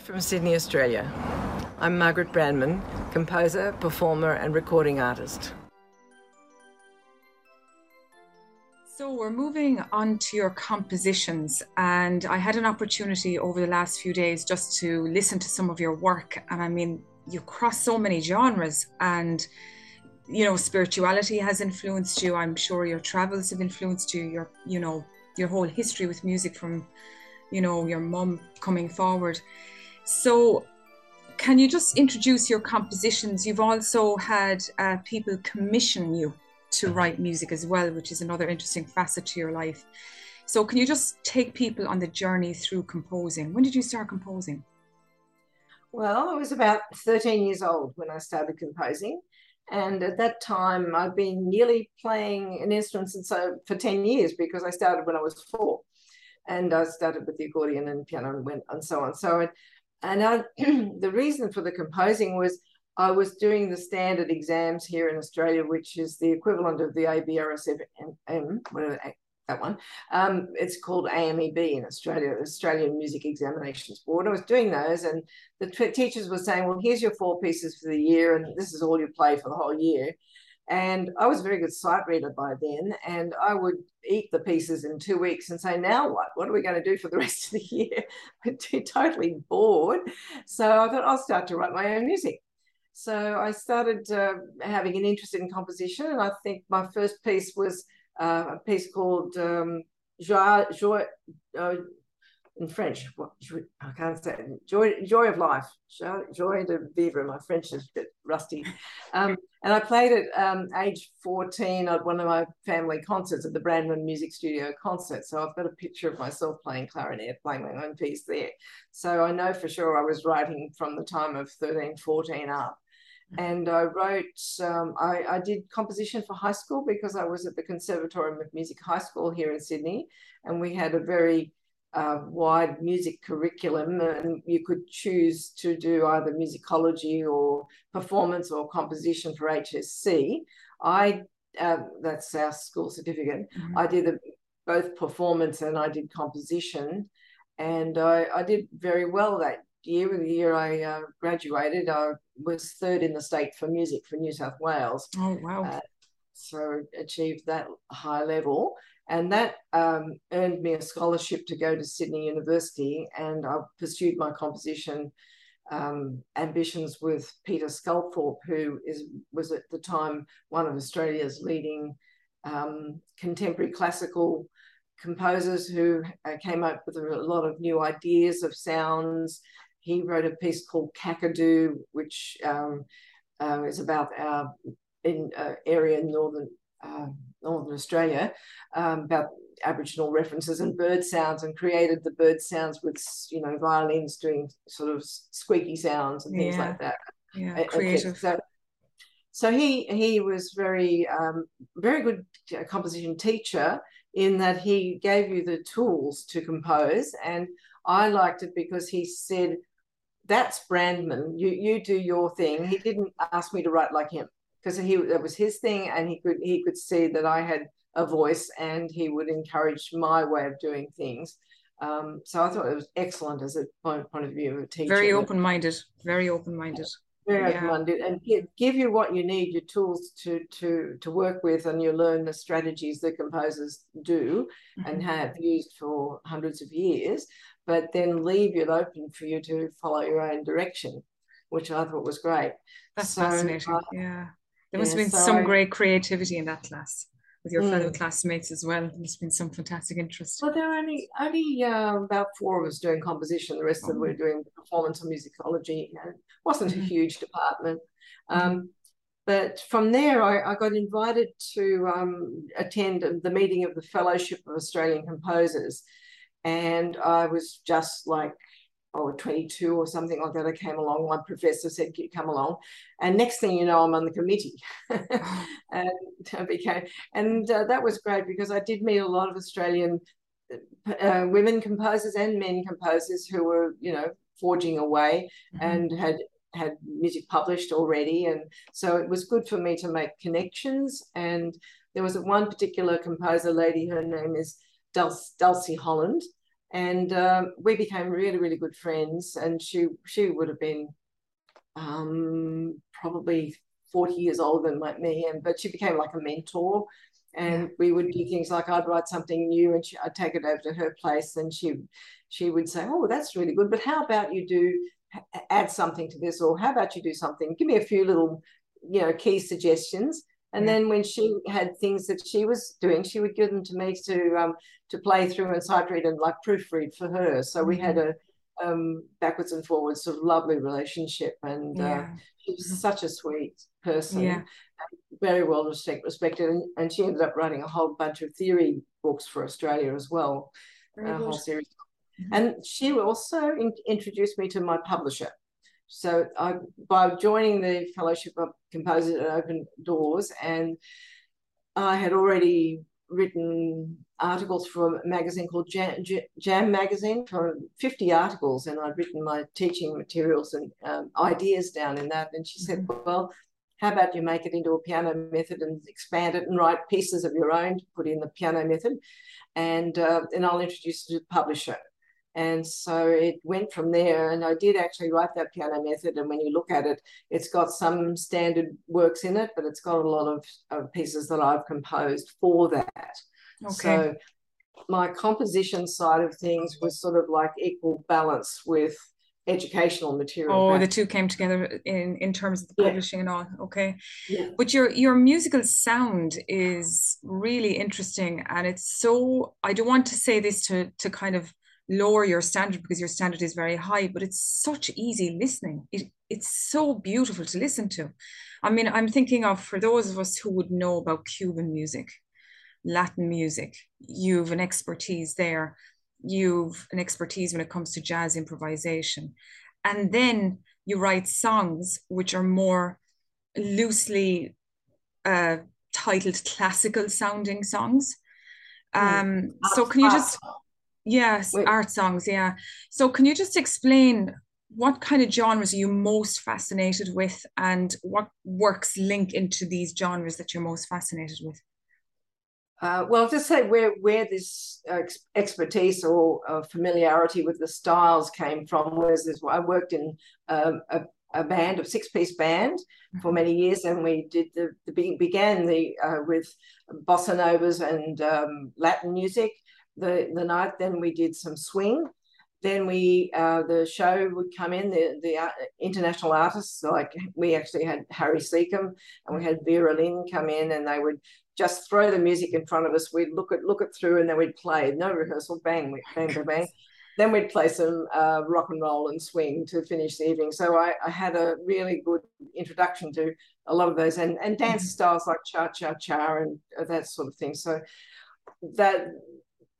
From Sydney, Australia. I'm Margaret Brandman, composer, performer, and recording artist. So we're moving on to your compositions, and I had an opportunity over the last few days just to listen to some of your work, and I mean, you cross so many genres, and you know, spirituality has influenced you. I'm sure your travels have influenced you. Your, you know, your whole history with music from, you know, your mum coming forward. So, can you just introduce your compositions? You've also had uh, people commission you to write music as well, which is another interesting facet to your life. So, can you just take people on the journey through composing? When did you start composing? Well, I was about 13 years old when I started composing. And at that time, I'd been nearly playing an instrument since I, for 10 years because I started when I was four. And I started with the accordion and piano and went and so on. So, and I, the reason for the composing was I was doing the standard exams here in Australia, which is the equivalent of the whatever that one. Um, it's called AMEB in Australia, Australian Music Examinations Board. I was doing those, and the t- teachers were saying, "Well, here's your four pieces for the year, and this is all you play for the whole year." And I was a very good sight reader by then, and I would eat the pieces in two weeks and say, "Now what? What are we going to do for the rest of the year?" I'm totally bored. So I thought I'll start to write my own music. So I started uh, having an interest in composition, and I think my first piece was uh, a piece called um, Joie, Joie uh, in French. What, I can't say it. Joy, Joy of Life. Joy, de Vivre. My French is a bit rusty. Um, and I played it um, age 14 at one of my family concerts at the Brandman Music Studio concert. So I've got a picture of myself playing clarinet, playing my own piece there. So I know for sure I was writing from the time of 13, 14 up and I wrote, um, I, I, did composition for high school because I was at the Conservatorium of Music High School here in Sydney, and we had a very uh, wide music curriculum, and you could choose to do either musicology or performance or composition for HSC. I uh, that's our school certificate. Mm-hmm. I did a, both performance and I did composition, and I, I did very well that year, the year I uh, graduated, I was third in the state for music for New South Wales. Oh, wow. Uh, so achieved that high level. And that um, earned me a scholarship to go to Sydney University. And I pursued my composition um, ambitions with Peter Sculthorpe, who is was at the time one of Australia's leading um, contemporary classical composers who uh, came up with a lot of new ideas of sounds he wrote a piece called Kakadu, which um, uh, is about our in uh, area in northern uh, northern Australia um, about Aboriginal references and bird sounds, and created the bird sounds with you know violins doing sort of squeaky sounds and things yeah. like that. Yeah, creative. So, so he he was very um, very good composition teacher in that he gave you the tools to compose and I liked it because he said that's Brandman. You you do your thing. He didn't ask me to write like him because he that was his thing, and he could he could see that I had a voice, and he would encourage my way of doing things. Um, so I thought it was excellent as a point, point of view of a teacher. Very open minded. Very open minded. Very yeah. open minded, and give, give you what you need, your tools to to to work with, and you learn the strategies that composers do mm-hmm. and have used for hundreds of years but then leave it open for you to follow your own direction, which I thought was great. That's so, fascinating. Uh, yeah. There must yeah, have been so, some great creativity in that class with your mm. fellow classmates as well. There must have been some fantastic interest. Well, there were only only uh, about four of us doing composition. The rest oh. of them were doing performance and musicology. it wasn't a huge department. Mm. Um, but from there, I, I got invited to um, attend the meeting of the Fellowship of Australian Composers and I was just like, oh, 22 or something like that. I came along. My professor said, come along. And next thing you know, I'm on the committee. and I became, and uh, that was great because I did meet a lot of Australian uh, women composers and men composers who were, you know, forging away mm-hmm. and had had music published already. And so it was good for me to make connections. And there was one particular composer lady, her name is Dulcie, Dulcie Holland, and um, we became really, really good friends. And she she would have been um, probably 40 years older than like me, and but she became like a mentor. And we would do things like I'd write something new, and she, I'd take it over to her place, and she she would say, "Oh, that's really good, but how about you do add something to this, or how about you do something? Give me a few little, you know, key suggestions." And then when she had things that she was doing, she would give them to me to um, to play through and sight read and like proofread for her. So mm-hmm. we had mm-hmm. a um, backwards and forwards sort of lovely relationship, and uh, yeah. uh, she was mm-hmm. such a sweet person, yeah. very well respect, respected, and, and, she ended up writing a whole bunch of theory books for Australia as well, a whole series. Mm-hmm. And she also in, introduced me to my publisher. So I, by joining the Fellowship of Composers, at Open doors, and I had already written articles for a magazine called Jam, Jam Magazine for 50 articles, and I'd written my teaching materials and um, ideas down in that. And she said, mm-hmm. "Well, how about you make it into a piano method and expand it and write pieces of your own to put in the piano method, and uh, and I'll introduce you to the publisher." And so it went from there. And I did actually write that piano method. And when you look at it, it's got some standard works in it, but it's got a lot of, of pieces that I've composed for that. Okay. So my composition side of things was sort of like equal balance with educational material. Oh, the two came together in in terms of the publishing yeah. and all. Okay, yeah. but your your musical sound is really interesting, and it's so. I don't want to say this to to kind of lower your standard because your standard is very high, but it's such easy listening. It, it's so beautiful to listen to. I mean, I'm thinking of for those of us who would know about Cuban music, Latin music, you've an expertise there. You've an expertise when it comes to jazz improvisation. And then you write songs which are more loosely uh, titled classical sounding songs. Hmm. Um, so can you just Yes, Wait. art songs. Yeah. So, can you just explain what kind of genres are you most fascinated with, and what works link into these genres that you're most fascinated with? Uh, well, just say where where this uh, expertise or uh, familiarity with the styles came from was this. I worked in um, a, a band, a six piece band, for mm-hmm. many years, and we did the, the began the uh, with bossa novas and um, Latin music, the, the night. Then we did some swing. Then we uh, the show would come in the the uh, international artists like we actually had Harry Secombe and we had Vera Lynn come in and they would just throw the music in front of us. We'd look at look it through and then we'd play no rehearsal. Bang, bang, bang, bang. Then we'd play some uh, rock and roll and swing to finish the evening. So I, I, had a really good introduction to a lot of those and, and dance mm-hmm. styles like cha cha cha and that sort of thing. So that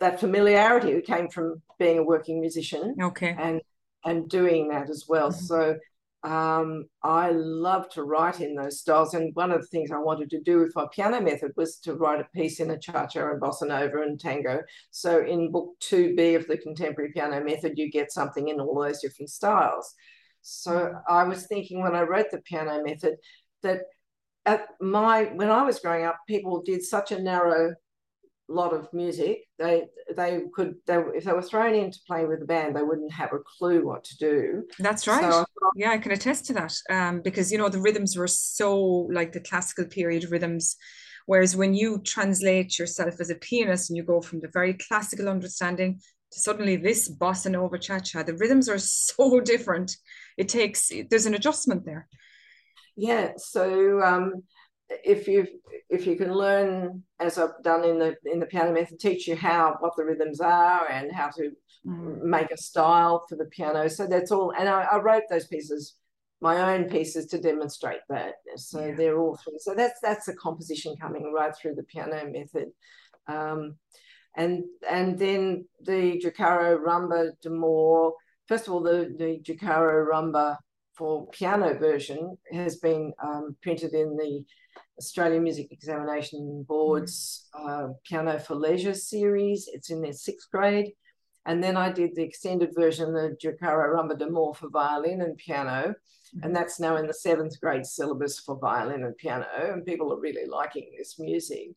that familiarity came from being a working musician. Okay. And and doing that as well. Mm-hmm. So um, I love to write in those styles. And one of the things I wanted to do with my piano method was to write a piece in a cha-cha and bossa nova and tango. So in book 2B of the contemporary piano method, you get something in all those different styles. So mm-hmm. I was thinking when I wrote the piano method that at my when I was growing up, people did such a narrow lot of music, they they could they if they were thrown into playing with the band, they wouldn't have a clue what to do. That's right. So yeah, I can attest to that. Um, because you know the rhythms were so like the classical period rhythms. Whereas when you translate yourself as a pianist and you go from the very classical understanding to suddenly this bossa nova cha cha, the rhythms are so different. It takes there's an adjustment there. Yeah. So um, if you if you can learn as I've done in the in the piano method, teach you how what the rhythms are and how to mm. make a style for the piano. So that's all. And I, I, wrote those pieces, my own pieces to demonstrate that. So yeah. they're all through. So that's that's the composition coming right through the piano method. Um, and and then the Jacaro Rumba d'Amour. First of all, the the Jacaro Rumba for piano version has been um, printed in the Australian Music Examination Board's uh, Piano for Leisure series. It's in their sixth grade. And then I did the extended version, the Jacaro Rumba d'Amour for violin and piano. Mm-hmm. And that's now in the seventh grade syllabus for violin and piano. And people are really liking this music.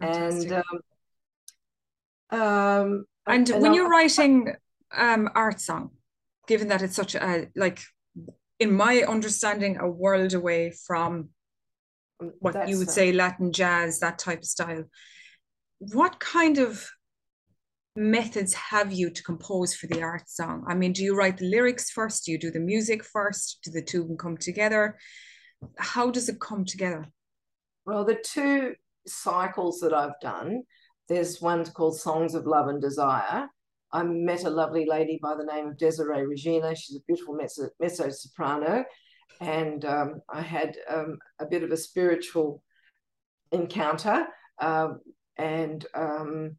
Fantastic. And um, um, And, and when I, you're writing um, art song, given that it's such a like, in my understanding, a world away from mm, what you would say Latin jazz, that type of style. What kind of methods have you to compose for the art song? I mean, do you write the lyrics first? Do you do the music first? Do the two come together? How does it come together? Well, the two cycles that I've done, there's one called Songs of Love and Desire. I met a lovely lady by the name of Desiree Regina. She's a beautiful mezzo, soprano. And um, I had um, a bit of a spiritual encounter. Um, and um,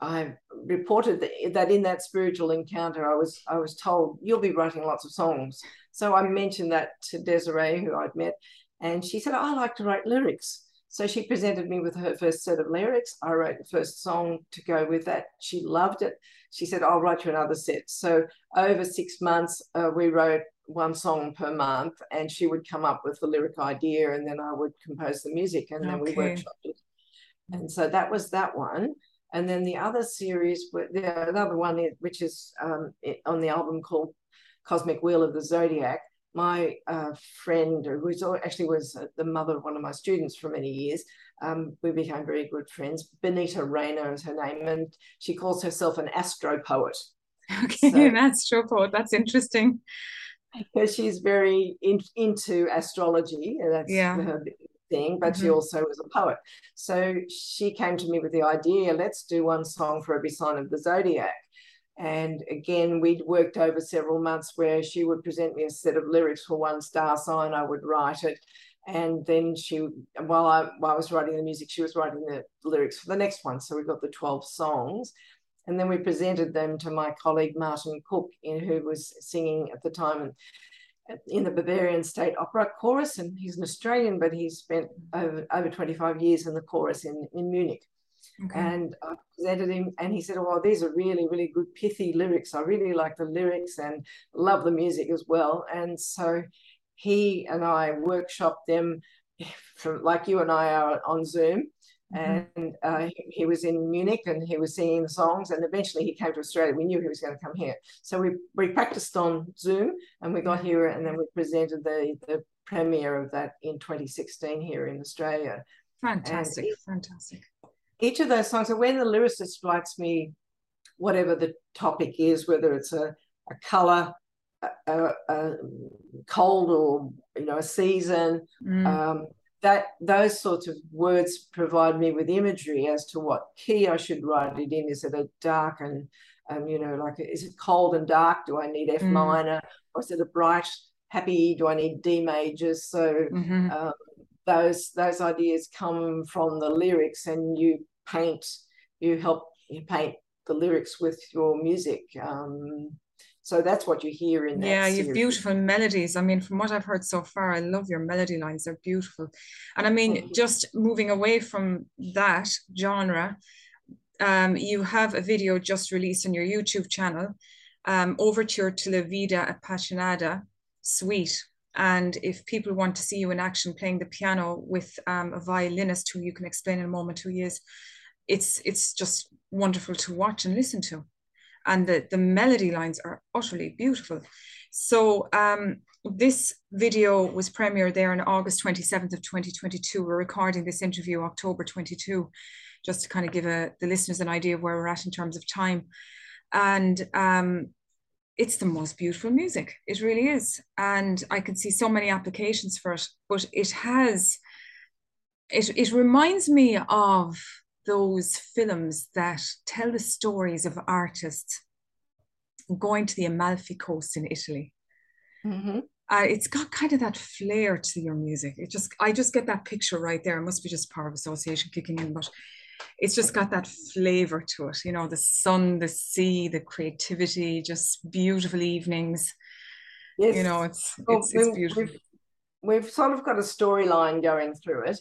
I reported that in that spiritual encounter, I was I was told you'll be writing lots of songs. So I mentioned that to Desiree, who I'd met, and she said I like to write lyrics. So she presented me with her first set of lyrics. I wrote the first song to go with that. She loved it. She said, I'll write you another set. So over six months, uh, we wrote one song per month, and she would come up with the lyric idea, and then I would compose the music, and then okay. we workshopped it. And so that was that one. And then the other series, the other one, which is um, on the album called Cosmic Wheel of the Zodiac, my uh, friend, who actually was the mother of one of my students for many years, um, we became very good friends. Benita Rayner is her name, and she calls herself an astro poet. Okay, so, an astro poet. That's interesting. Because she's very in, into astrology. That's yeah. her thing, but mm-hmm. she also was a poet. So she came to me with the idea let's do one song for every sign of the zodiac. And again, we'd worked over several months where she would present me a set of lyrics for one star sign, I would write it. And then she, while I, while I was writing the music, she was writing the lyrics for the next one. So we got the 12 songs. And then we presented them to my colleague Martin Cook, in, who was singing at the time in the Bavarian State Opera Chorus. And he's an Australian, but he's spent over, over 25 years in the chorus in, in Munich. Okay. And I presented him, and he said, "Oh, these are really, really good pithy lyrics. I really like the lyrics and love the music as well." And so he and I workshopped them, from like you and I are on Zoom. Mm-hmm. And uh, he, he, was in Munich and he was singing the songs. And eventually he came to Australia. We knew he was going to come here. So we, we practiced on Zoom and we got here and then we presented the, the premiere of that in 2016 here in Australia. Fantastic. fantastic each of those songs, and when the lyricist writes me whatever the topic is, whether it's a, a color, a, a, a cold, or you know, a season, mm. um, that those sorts of words provide me with imagery as to what key I should write it in. Is it a dark and um, you know, like is it cold and dark? Do I need F mm. minor, or is it a bright, happy? Do I need D majors? So mm-hmm. um, those those ideas come from the lyrics and you paint you help you paint the lyrics with your music um, so that's what you hear in that yeah you have beautiful melodies. I mean from what i've heard so far i love your melody lines. They're beautiful. And i mean just moving away from that genre um, you have a video just released on your youtube channel um, overture to la vida appassionata suite and if people want to see you in action playing the piano with um, a violinist who you can explain in a moment who he is, it's it's just wonderful to watch and listen to. And the, the melody lines are utterly beautiful. So um, this video was premiered there on August 27th of 2022. We're recording this interview October 22, just to kind of give a, the listeners an idea of where we're at in terms of time. And um, it's the most beautiful music. It really is. And I can see so many applications for it, but it has, it, it reminds me of those films that tell the stories of artists going to the Amalfi Coast in Italy. Mm-hmm. Uh, it's got kind of that flair to your music. It just, I just get that picture right there. It must be just power of association kicking in, but it's just got that flavor to it you know the sun the sea the creativity just beautiful evenings yes. you know it's well, it's, it's beautiful we've, we've, sort of got a storyline going through it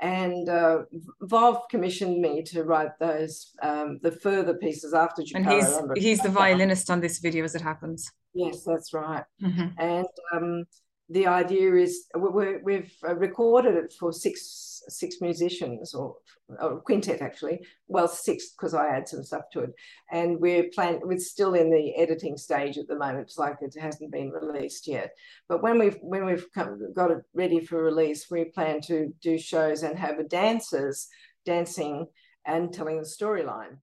and uh, Vov commissioned me to write those um, the further pieces after Jupiter. And he's he's the violinist on this video as it happens. Yes, that's right. Mm-hmm. And um, the idea is we have uh, recorded it for six six musicians or, or quintet actually. Well six because i add some stuff to it. And we're plan we're still in the editing stage at the moment it's like it hasn't been released yet. But when we've when we've come, got it ready for release we plan to do shows and have dancers dancing and telling the storyline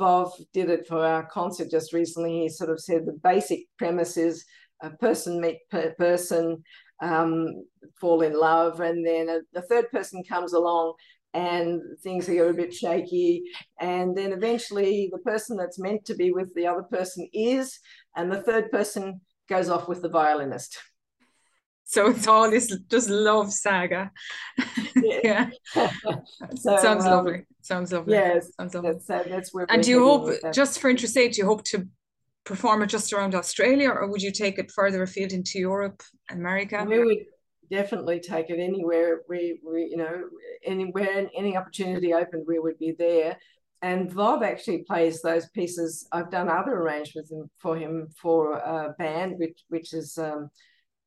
Vov did it for our concert just recently. He sort of said the basic premise is a person meet per person, um, fall in love, and then a, the third person comes along and things get a bit shaky. And then eventually the person that's meant to be with the other person is, and the third person goes off with the violinist. So it's all this just love saga. yeah. so, Sounds um, lovely. Sounds lovely. Yes. Sounds lovely. That's, uh, that's where and do you hope, just for interest sake, do you hope to perform it just around Australia or would you take it further afield into Europe, and America? We would definitely take it anywhere we, we you know, anywhere, any opportunity opened, we would be there. And Vov actually plays those pieces. I've done other arrangements for him for a band, which, which is um,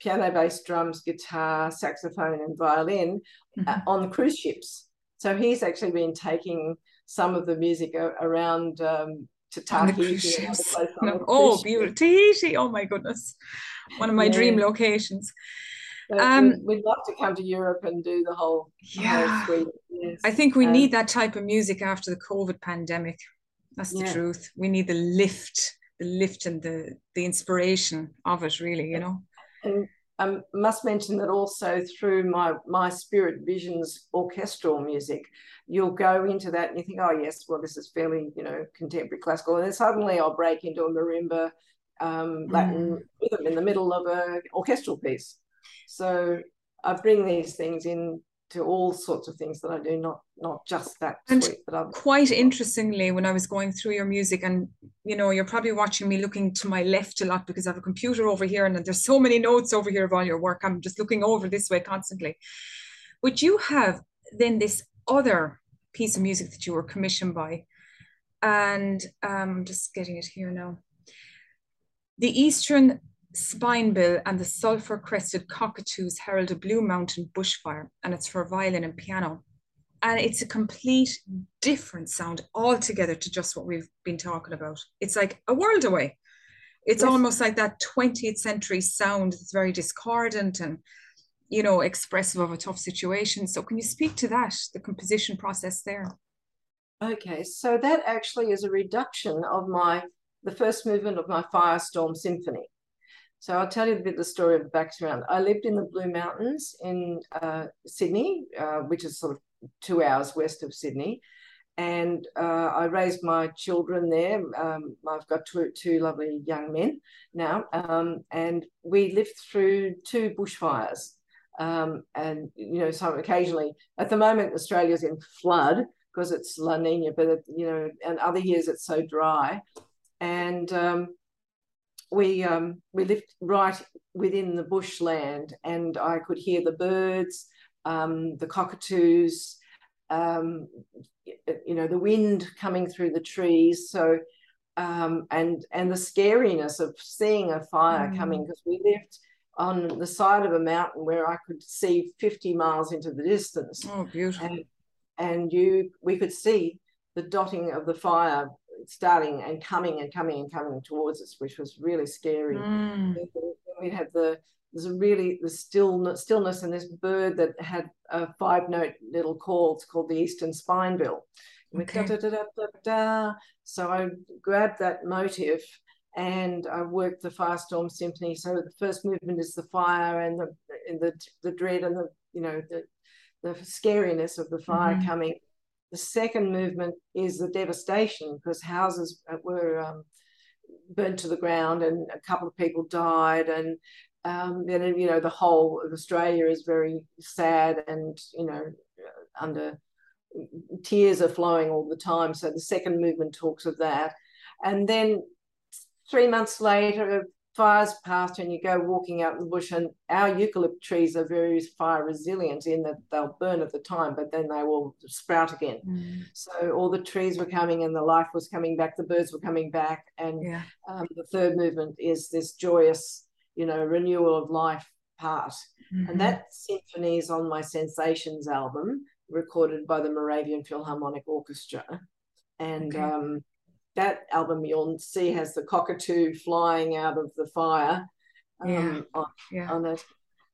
piano, bass, drums, guitar, saxophone, and violin uh, mm-hmm. uh, on cruise ships. So he's actually been taking some of the music around um, to Tahiti. No. Oh, beautiful. Tahiti. Oh, my goodness. One of my yeah. dream locations. um, we'd, love to come to Europe and do the whole, yeah. Whole yes. I think we um, need that type of music after the COVID pandemic. That's the yeah. truth. We need the lift, the lift and the the inspiration of it, really, you know. And I must mention that also through my my Spirit Visions orchestral music, you'll go into that and you think, oh yes, well this is fairly you know contemporary classical, and then suddenly I'll break into a marimba um, Latin mm. rhythm in the middle of a orchestral piece. So I bring these things in to all sorts of things that I do, not not just that and suite, but quite interestingly, when I was going through your music, and you know, you're probably watching me looking to my left a lot because I have a computer over here, and there's so many notes over here of all your work. I'm just looking over this way constantly. But you have then this other piece of music that you were commissioned by, and um, I'm just getting it here now. The Eastern Spinebill and the sulfur crested cockatoos herald a Blue Mountain bushfire, and it's for violin and piano. And it's a complete different sound altogether to just what we've been talking about. It's like a world away. It's yes. almost like that 20th century sound that's very discordant and, you know, expressive of a tough situation. So, can you speak to that, the composition process there? Okay, so that actually is a reduction of my the first movement of my Firestorm Symphony. So I'll tell you a bit of the story of the background. I lived in the Blue Mountains in uh, Sydney, uh, which is sort of two hours west of Sydney. And uh, I raised my children there. Um, I've got two, two lovely young men now. Um, and we lived through two bushfires. Um, and, you know, so occasionally, at the moment, Australia's in flood because it's La Nina, but, you know, and other years it's so dry. And um, we um, we lived right within the bushland, and I could hear the birds, um, the cockatoos, um, you know, the wind coming through the trees. So, um, and and the scariness of seeing a fire mm. coming because we lived on the side of a mountain where I could see 50 miles into the distance. Oh, beautiful. And, and you we could see the dotting of the fire starting and coming and coming and coming towards us, which was really scary. Mm. We had the there's a really the stillness, stillness and this bird that had a five note little call. It's called the Eastern Spinebill. Okay. Da, da, da, so I grabbed that motive and I worked the Firestorm Symphony. So the first movement is the fire and the and the the dread and the you know the the scariness of the fire mm-hmm. coming the second movement is the devastation because houses were um, burnt to the ground and a couple of people died and um, then you know the whole of Australia is very sad and you know under tears are flowing all the time. So the second movement talks of that, and then three months later, fires past and you go walking out in the bush and our eucalypt trees are very fire resilient in that they'll burn at the time but then they will sprout again mm. so all the trees were coming and the life was coming back the birds were coming back and yeah. um, the third movement is this joyous you know renewal of life part mm-hmm. and that symphony is on my sensations album recorded by the moravian philharmonic orchestra and okay. um, that album you'll see has the cockatoo flying out of the fire um, yeah. On, yeah. on, it.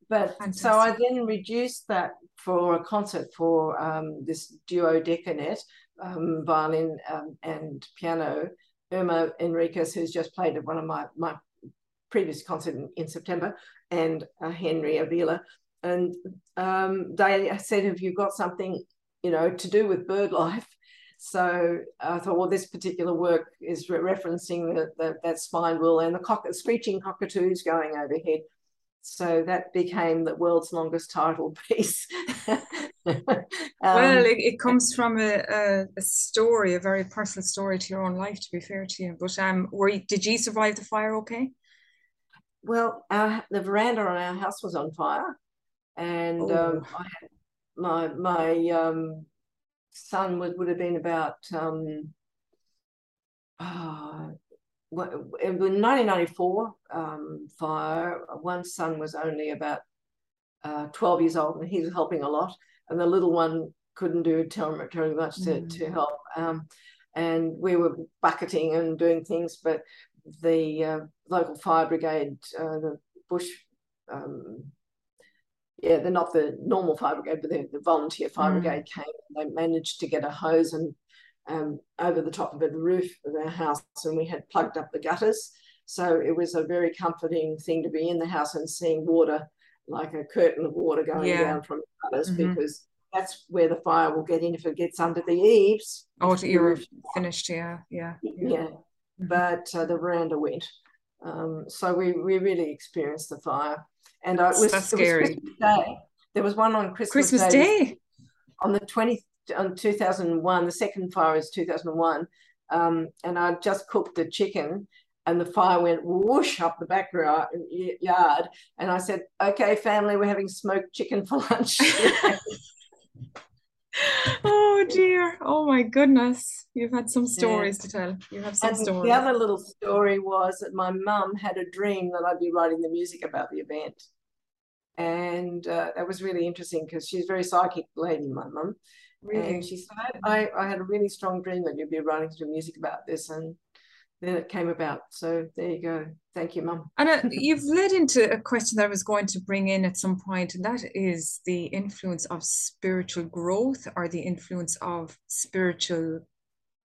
but Fantastic. so I then reduced that for a concert for um, this duo decanet, um, violin um, and piano. Irma Enriquez, who's just played at one of my, my previous concert in, in September, and uh, Henry Avila. And um, they said, Have you got something, you know, to do with bird life? So I thought, well, this particular work is re- referencing the, the, that Spinebill and the cock- screeching cockatoos going overhead. So that became the world's longest title piece. um, well, it, it, comes from a, a, a, story, a very personal story to your own life, to be fair to you. But um, were you, did you survive the fire okay? Well, our, the veranda on our house was on fire, and um, I had my my um, son would, would have been about um, uh, in 1994 um, fire. One son was only about uh, 12 years old, and he was helping a lot, and the little one couldn't do terribly much to, mm. to help. Um, and we were bucketing and doing things, but the uh, local fire brigade, uh, the bush um, yeah, they're not the normal fire brigade, but the volunteer fire mm. brigade came. And they managed to get a hose and um, over the top of the roof of our house, and we had plugged up the gutters. So it was a very comforting thing to be in the house and seeing water, like a curtain of water going yeah. down from the gutters, mm-hmm. because that's where the fire will get in if it gets under the eaves. Oh, you're finished, yeah, yeah, yeah. yeah. Mm-hmm. But uh, the veranda went. Um, so we, we really experienced the fire. And it was, That's scary. It was Day. There was one on Christmas, Christmas Day. Day. On the 20th, on 2001, the second fire is 2001. Um, and I just cooked a chicken and the fire went whoosh up the back yard. And I said, okay, family, we're having smoked chicken for lunch. oh dear. Oh my goodness. You've had some stories yeah. to tell. You have some and stories. The other little story was that my mum had a dream that I'd be writing the music about the event. And uh, that was really interesting because she's a very psychic lady, my mum. Really? And she said, I, I had a really strong dream that you'd be writing some music about this. And then it came about. So there you go. Thank you, Mum. And uh, you've led into a question that I was going to bring in at some point, and that is the influence of spiritual growth or the influence of spiritual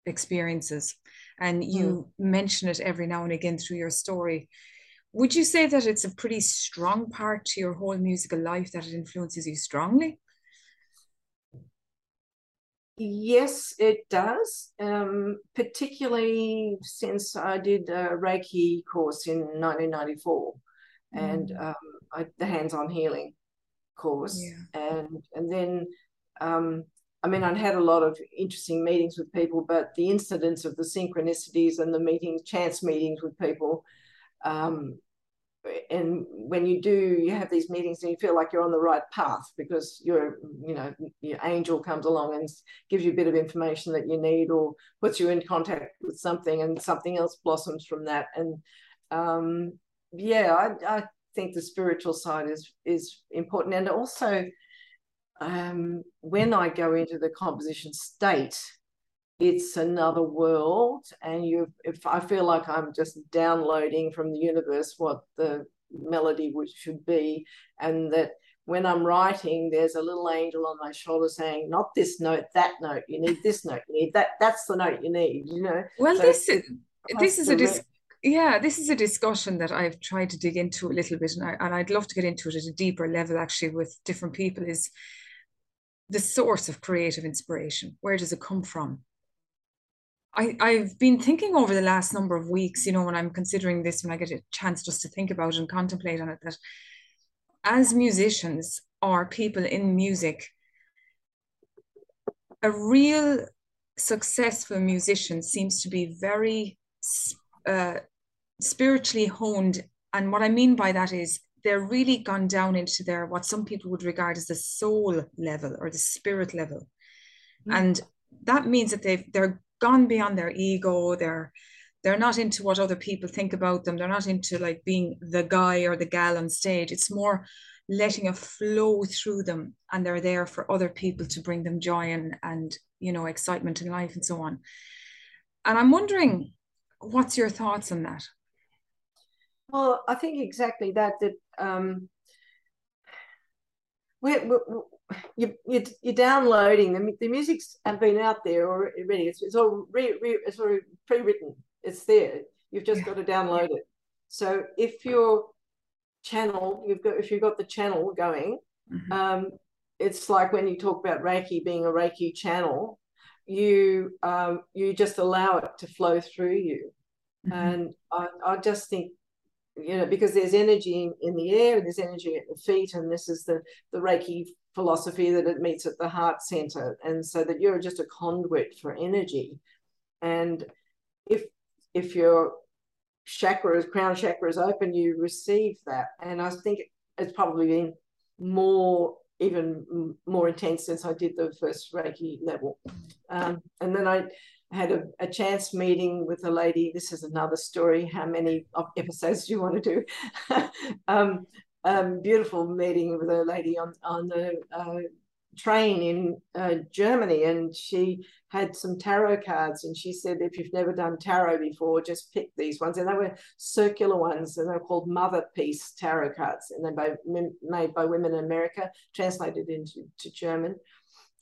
experiences. And you mm. mention it every now and again through your story. Would you say that it's a pretty strong part to your whole musical life that it influences you strongly? Yes, it does, um, particularly since I did a Reiki course in 1994 mm. and um, I, the hands-on healing course. Yeah. And, and then, um, I mean, I'd had a lot of interesting meetings with people, but the incidents of the synchronicities and the meetings, chance meetings with people, um, and when you do you have these meetings and you feel like you're on the right path because your you know your angel comes along and gives you a bit of information that you need or puts you in contact with something and something else blossoms from that. And um, yeah I, I think the spiritual side is is important. And also um, when I go into the composition state it's another world and you if i feel like i'm just downloading from the universe what the melody would should be and that when i'm writing there's a little angel on my shoulder saying not this note that note you need this note you need that that's the note you need you know? Well so this is this is a dis- yeah this is a discussion that i've tried to dig into a little bit and, I, and i'd love to get into it at a deeper level actually with different people is the source of creative inspiration. Where does it come from I, I've been thinking over the last number of weeks, you know, when I'm considering this, when I get a chance just to think about and contemplate on it, that as musicians or people in music, a real successful musician seems to be very uh, spiritually honed. And what I mean by that is they're really gone down into their what some people would regard as the soul level or the spirit level. Mm. And that means that they've they're gone beyond their ego they're they're not into what other people think about them they're not into like being the guy or the gal on stage. It's more letting it flow through them and they're there for other people to bring them joy and and you know excitement in life and so on. And i'm wondering what's your thoughts on that? Well i think exactly that that um we're, we're, you, you, you're downloading the, the music's been out there already. It's, it's all re, re, it's already pre-written. It's there. You've just got to download it. So if your channel, you've got if you've got the channel going, mm-hmm. um, it's like when you talk about Reiki being a Reiki channel, you um, you just allow it to flow through you. Mm-hmm. And I, I just think you know because there's energy in, in the air and there's energy at the feet and this is the the reiki philosophy that it meets at the heart center and so that you're just a conduit for energy. And if if your chakras crown chakra is open you receive that. And i think it's probably been more even more intense since i did the first reiki level. Um, and then i had a, a, chance meeting with a lady. This is another story how many episodes do you want to do? Um, um, beautiful meeting with a lady on on the uh, train in uh, Germany, and she had some tarot cards, and she said, if you've never done tarot before, just pick these ones, and they were circular ones, and they're called Mother Peace tarot cards, and they're by, made by women in America, translated into to German,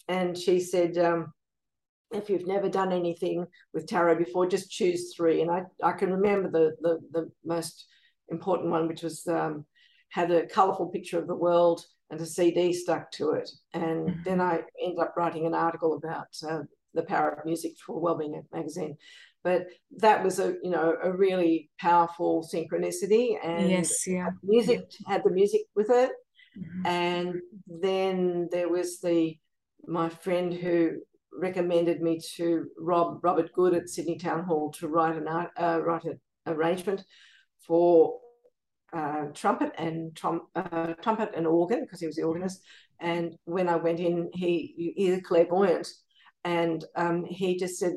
and she said. Um, if you've never done anything with tarot before, just choose three. And I, I can remember the, the, the most important one, which was um, had a colourful picture of the world and a CD stuck to it. And mm-hmm. then I ended up writing an article about uh, the power of music for Wellbeing magazine. But that was a you know a really powerful synchronicity, and yes, yeah, music yeah. had the music with it, mm-hmm. and then there was the my friend who recommended me to Rob Robert Good at Sydney Town Hall to write an art, uh, write an arrangement for uh, trumpet and trom- uh, trumpet and organ because he was the organist. And when I went in, he he's clairvoyant, and um, he just said,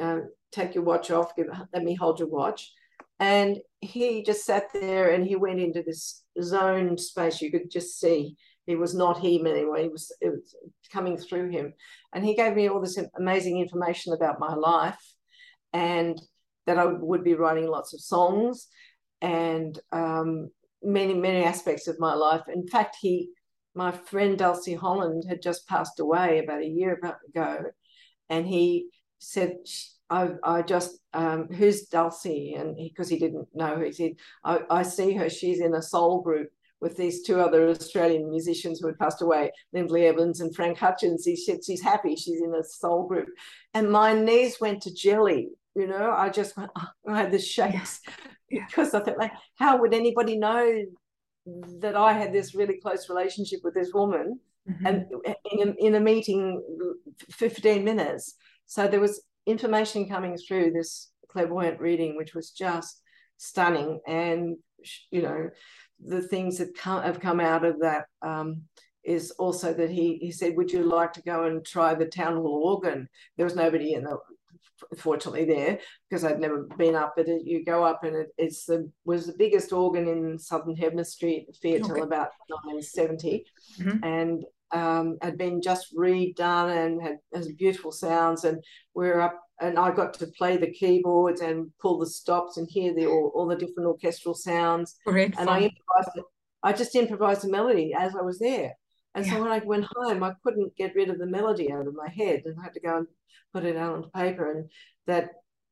uh, "Take your watch off. Give, let me hold your watch." And he just sat there and he went into this zone space. You could just see he was not him anyway. He was, it was coming through him, and he gave me all this amazing information about my life, and that I would be writing lots of songs and um, many, many aspects of my life. In fact, he, my friend Dulcie Holland had just passed away about a year ago, and he said, I, I just, um, who's Dulcie? And because he, he, didn't know, he said, I, I see her, she's in a soul group with these two other Australian musicians who had passed away, Lindley Evans and Frank Hutchens. He said she's happy, she's in a soul group. And my knees went to jelly. You know, I just went, oh, I had the shakes because I thought, like, how would anybody know that I had this really close relationship with this woman? Mm-hmm. And in a, in a meeting, 15 minutes. So there was information coming through this clairvoyant reading, which was just stunning. And, you know, the things that come, have come out of that um, is also that he, he said, Would you like to go and try the town hall organ? There was nobody in the fortunately there because I'd never been up. But it, you go up and it, it's the was the biggest organ in Southern Hemisphere okay. about 1970, mm-hmm. and um, had been just redone and had has beautiful sounds. And we're up, and I got to play the keyboards and pull the stops and hear the all, all the different orchestral sounds. Great and I improvised. I just improvised a melody as I was there. And yeah. so when I went home, I couldn't get rid of the melody out of my head and I had to go and put it out on paper. And that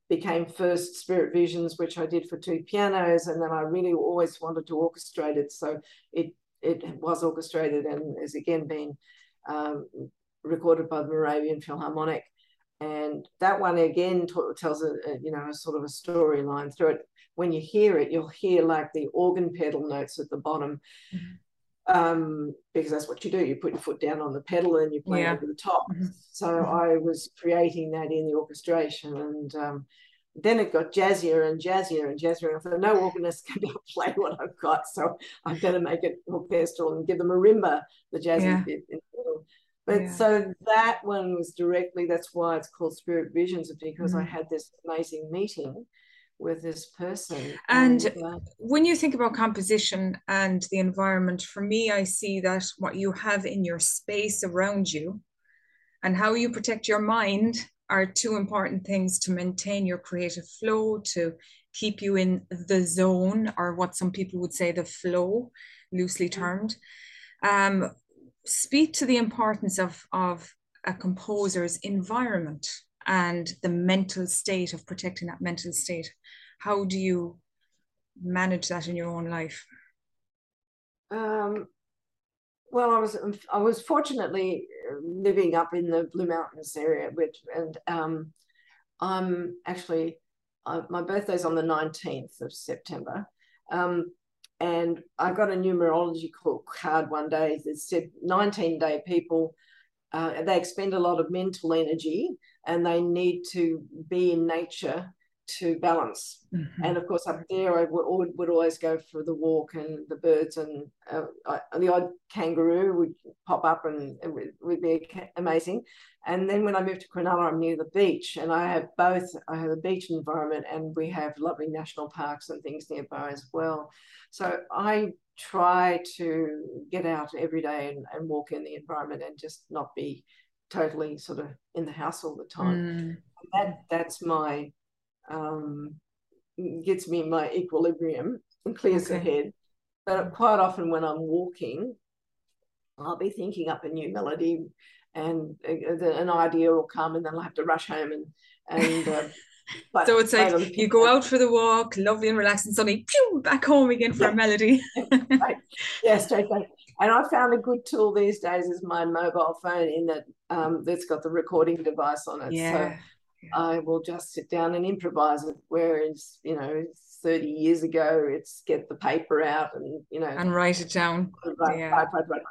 became first Spirit Visions, which I did for two pianos. And then I really always wanted to orchestrate it. So it, it was orchestrated and has again been um, recorded by the Moravian Philharmonic. And that one again t- tells a, a, you know a sort of a storyline through it. When you hear it, you'll hear like the organ pedal notes at the bottom. Mm-hmm um, because that's what you do. You put your foot down on the pedal and you play yeah. over the top. Mm-hmm. So mm-hmm. I was creating that in the orchestration, and um, then it got jazzier and jazzier and jazzier. And I thought, no organist can play what I've got, so I'm going to make it orchestral and give the marimba the jazzy yeah. bit. But yeah. so that one was directly. That's why it's called Spirit Visions, because mm-hmm. I had this amazing meeting with this person. And, and uh, when you think about composition and the environment, for me, I see that what you have in your space around you and how you protect your mind are two important things to maintain your creative flow, to keep you in the zone, or what some people would say the flow, loosely mm-hmm. termed. Um, speak to the importance of of a composer's environment and the mental state of protecting that mental state. How do you manage that in your own life? Um, well, I was I was fortunately living up in the Blue Mountains area, which and um, I'm actually uh, my birthday's on the 19th of September. Um, and I got a numerology card one day that said 19 day people, uh, they expend a lot of mental energy and they need to be in nature to balance. Mm-hmm. And of course, up there, I would, would, always go for the walk and the birds, and uh, I, the odd kangaroo would pop up and it would, would, be amazing. And then when I moved to Cronulla, I'm near the beach, and I have both. I have a beach environment, and we have lovely national parks and things nearby as well. So I try to get out every day and, and walk in the environment and just not be totally sort of in the house all the time. Mm. That that's my um, gets me my equilibrium and clears okay. the head. But quite often when I'm walking, I'll be thinking up a new melody and uh, an idea will come and then I'll have to rush home and and uh, but, so it's like you go out for the walk, lovely and relaxing, suddenly pew, back home again for yeah. a melody. right. Yeah, straight back. And I found a good tool these days is my mobile phone in that um, that's got the recording device on it. Yeah. So I will just sit down and improvise it. Whereas, you know, 30 years ago, it's get the paper out and, you know, and write it down. Right, yeah. right, right.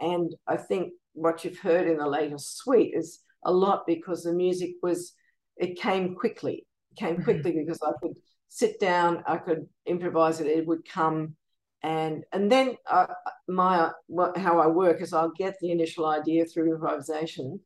And I think what you've heard in the latest suite is a lot because the music was, it came quickly, it came mm-hmm. quickly because I could sit down, I could improvise it, it would come. And and then uh, my what, how I work is I'll get the initial idea through improvisation,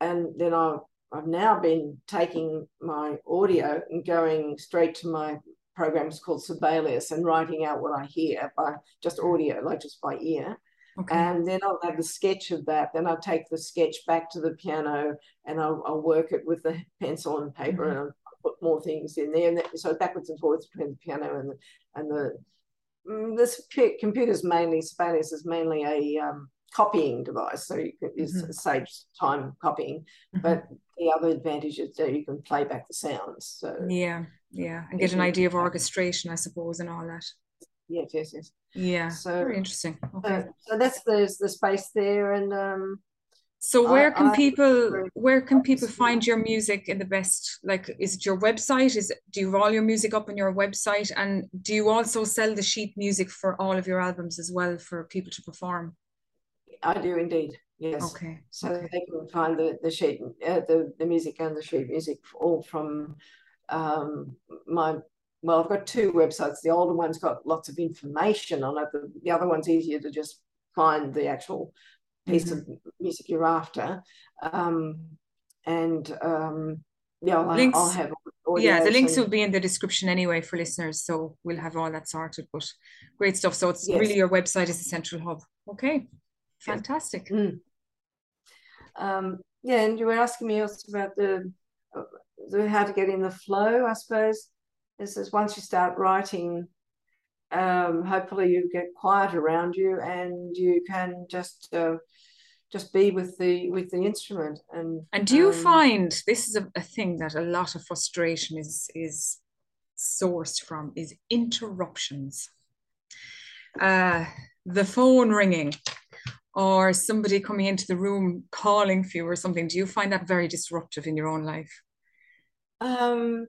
and then I'll I've now been taking my audio and going straight to my programs called Sibelius and writing out what I hear by just audio, like just by ear. Okay. And then I'll have the sketch of that. Then I'll take the sketch back to the piano and I'll, I'll work it with the pencil and paper mm-hmm. and I'll put more things in there. And that, so backwards and forwards between the piano and the, and the mm, this computer's mainly Sibelius is mainly a um, copying device, so you can mm-hmm. it saves time copying. Mm-hmm. But the other advantage is that you can play back the sounds. So yeah, yeah, and get an idea of orchestration, I suppose, and all that. Yes, yes, yes. Yeah. So very interesting. Okay. So, so that's the the space there, and um. So where can I, people where can people find your music in the best? Like, is it your website? Is it, do you all your music up on your website? And do you also sell the sheet music for all of your albums as well for people to perform? I do indeed. Yes. Okay. So okay. they can find the the sheet, uh, the the music and the sheet music all from um, my. Well, I've got two websites. The older one's got lots of information on it. The, the other one's easier to just find the actual piece mm-hmm. of music you're after. Um, and um, yeah, I'll, links, I'll have. Yeah, the links and, will be in the description anyway for listeners, so we'll have all that sorted. But great stuff. So it's yes. really your website is the central hub. Okay. Fantastic. Mm. Um, yeah, and you were asking me also about the, the how to get in the flow. I suppose this is once you start writing, um, hopefully you get quiet around you and you can just uh, just be with the with the instrument. And and do you um, find this is a, a thing that a lot of frustration is is sourced from is interruptions. Uh, the phone ringing or somebody coming into the room calling for you or something do you find that very disruptive in your own life um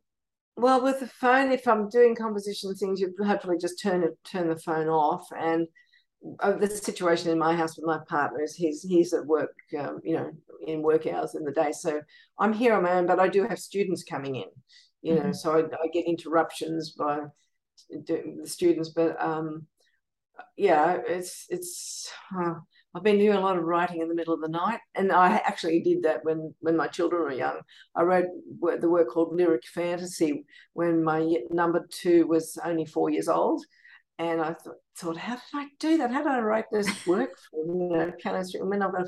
well with the phone if i'm doing composition things you hopefully just turn it turn the phone off. And uh, the situation in my house with my partner is he's he's at work um, you know in work hours in the day. So i'm here on my own but i do have students coming in you know mm-hmm. so I, I, get interruptions by the students. But um yeah it's it's uh, I've been doing a lot of writing in the middle of the night, and I actually did that when when my children were young. I wrote the work called Lyric Fantasy when my number two was only four years old, and I thought, thought how did I do that? How did I write this work for you know piano I mean, I've got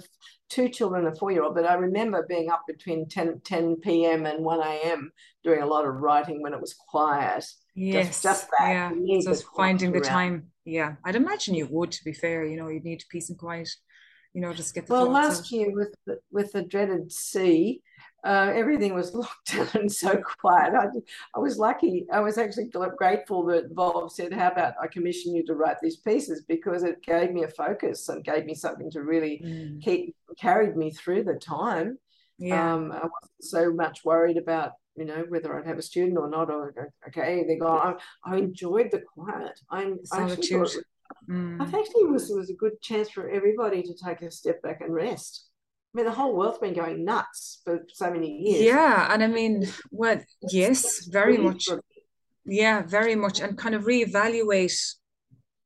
two children and a four year old, but I remember being up between 10, 10 p.m. and one a.m. doing a lot of writing when it was quiet. Yes, just, just that. Yeah, just finding the time yeah, I'd imagine you would. To be fair, you know, you'd need peace and quiet. you know, just get the well last out. year with the, with the dreaded sea uh, everything was locked down and so quiet. I, I was lucky. I was actually grateful that Volve said, "How about I commission you to write these pieces?" Because it gave me a focus and gave me something to really mm. keep carried me through the time. Yeah, um, I wasn't so much worried about you know whether I'd have a student or not. Or okay, they're gone. I, I enjoyed the quiet. I, I actually thought, mm. I actually was was a good chance for everybody to take a step back and rest. I mean, the whole world's been going nuts for so many years. Yeah, and I mean, well, yes, very much. Yeah, very much, and kind of reevaluate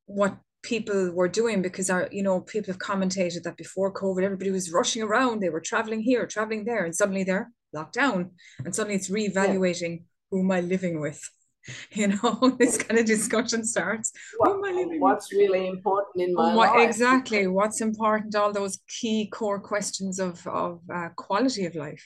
what people were doing because our, you know, people have commentated that before COVID, everybody was rushing around. They were traveling here, traveling there, and suddenly they're locked down, and suddenly it's reevaluating yeah. who am I living with. you know this kind of discussion starts. What, what's really important in my what, life? exactly. What's important? All those key core questions of of uh, quality of life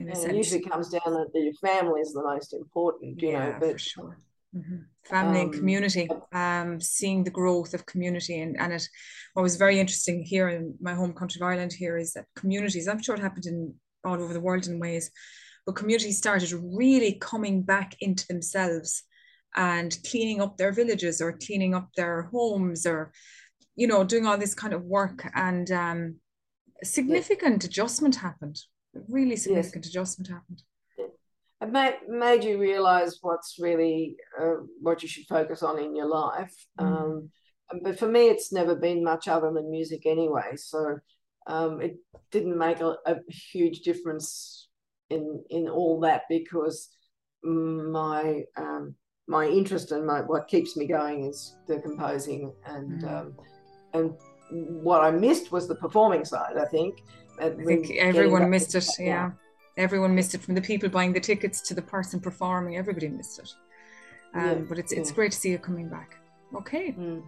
in and it usually comes down that your family is the most important you yeah, know but for sure mm-hmm. family um, and community um seeing the growth of community and and it what was very interesting here in my home country of ireland here is that communities i'm sure it happened in all over the world in ways but communities started really coming back into themselves and cleaning up their villages or cleaning up their homes or you know doing all this kind of work and um, significant yeah. adjustment happened really significant yes. adjustment happened it made, made you realize what's really uh, what you should focus on in your life mm. um, but for me it's never been much other than music anyway so um, it didn't make a, a huge difference in in all that because my um, my interest and my what keeps me going is the composing and mm. um, and what I missed was the performing side. I think. I think everyone missed it. Yeah, everyone missed it from the people buying the tickets to the person performing. Everybody missed it. Um, yeah, but it's it's great to see it coming back. Okay. Mm.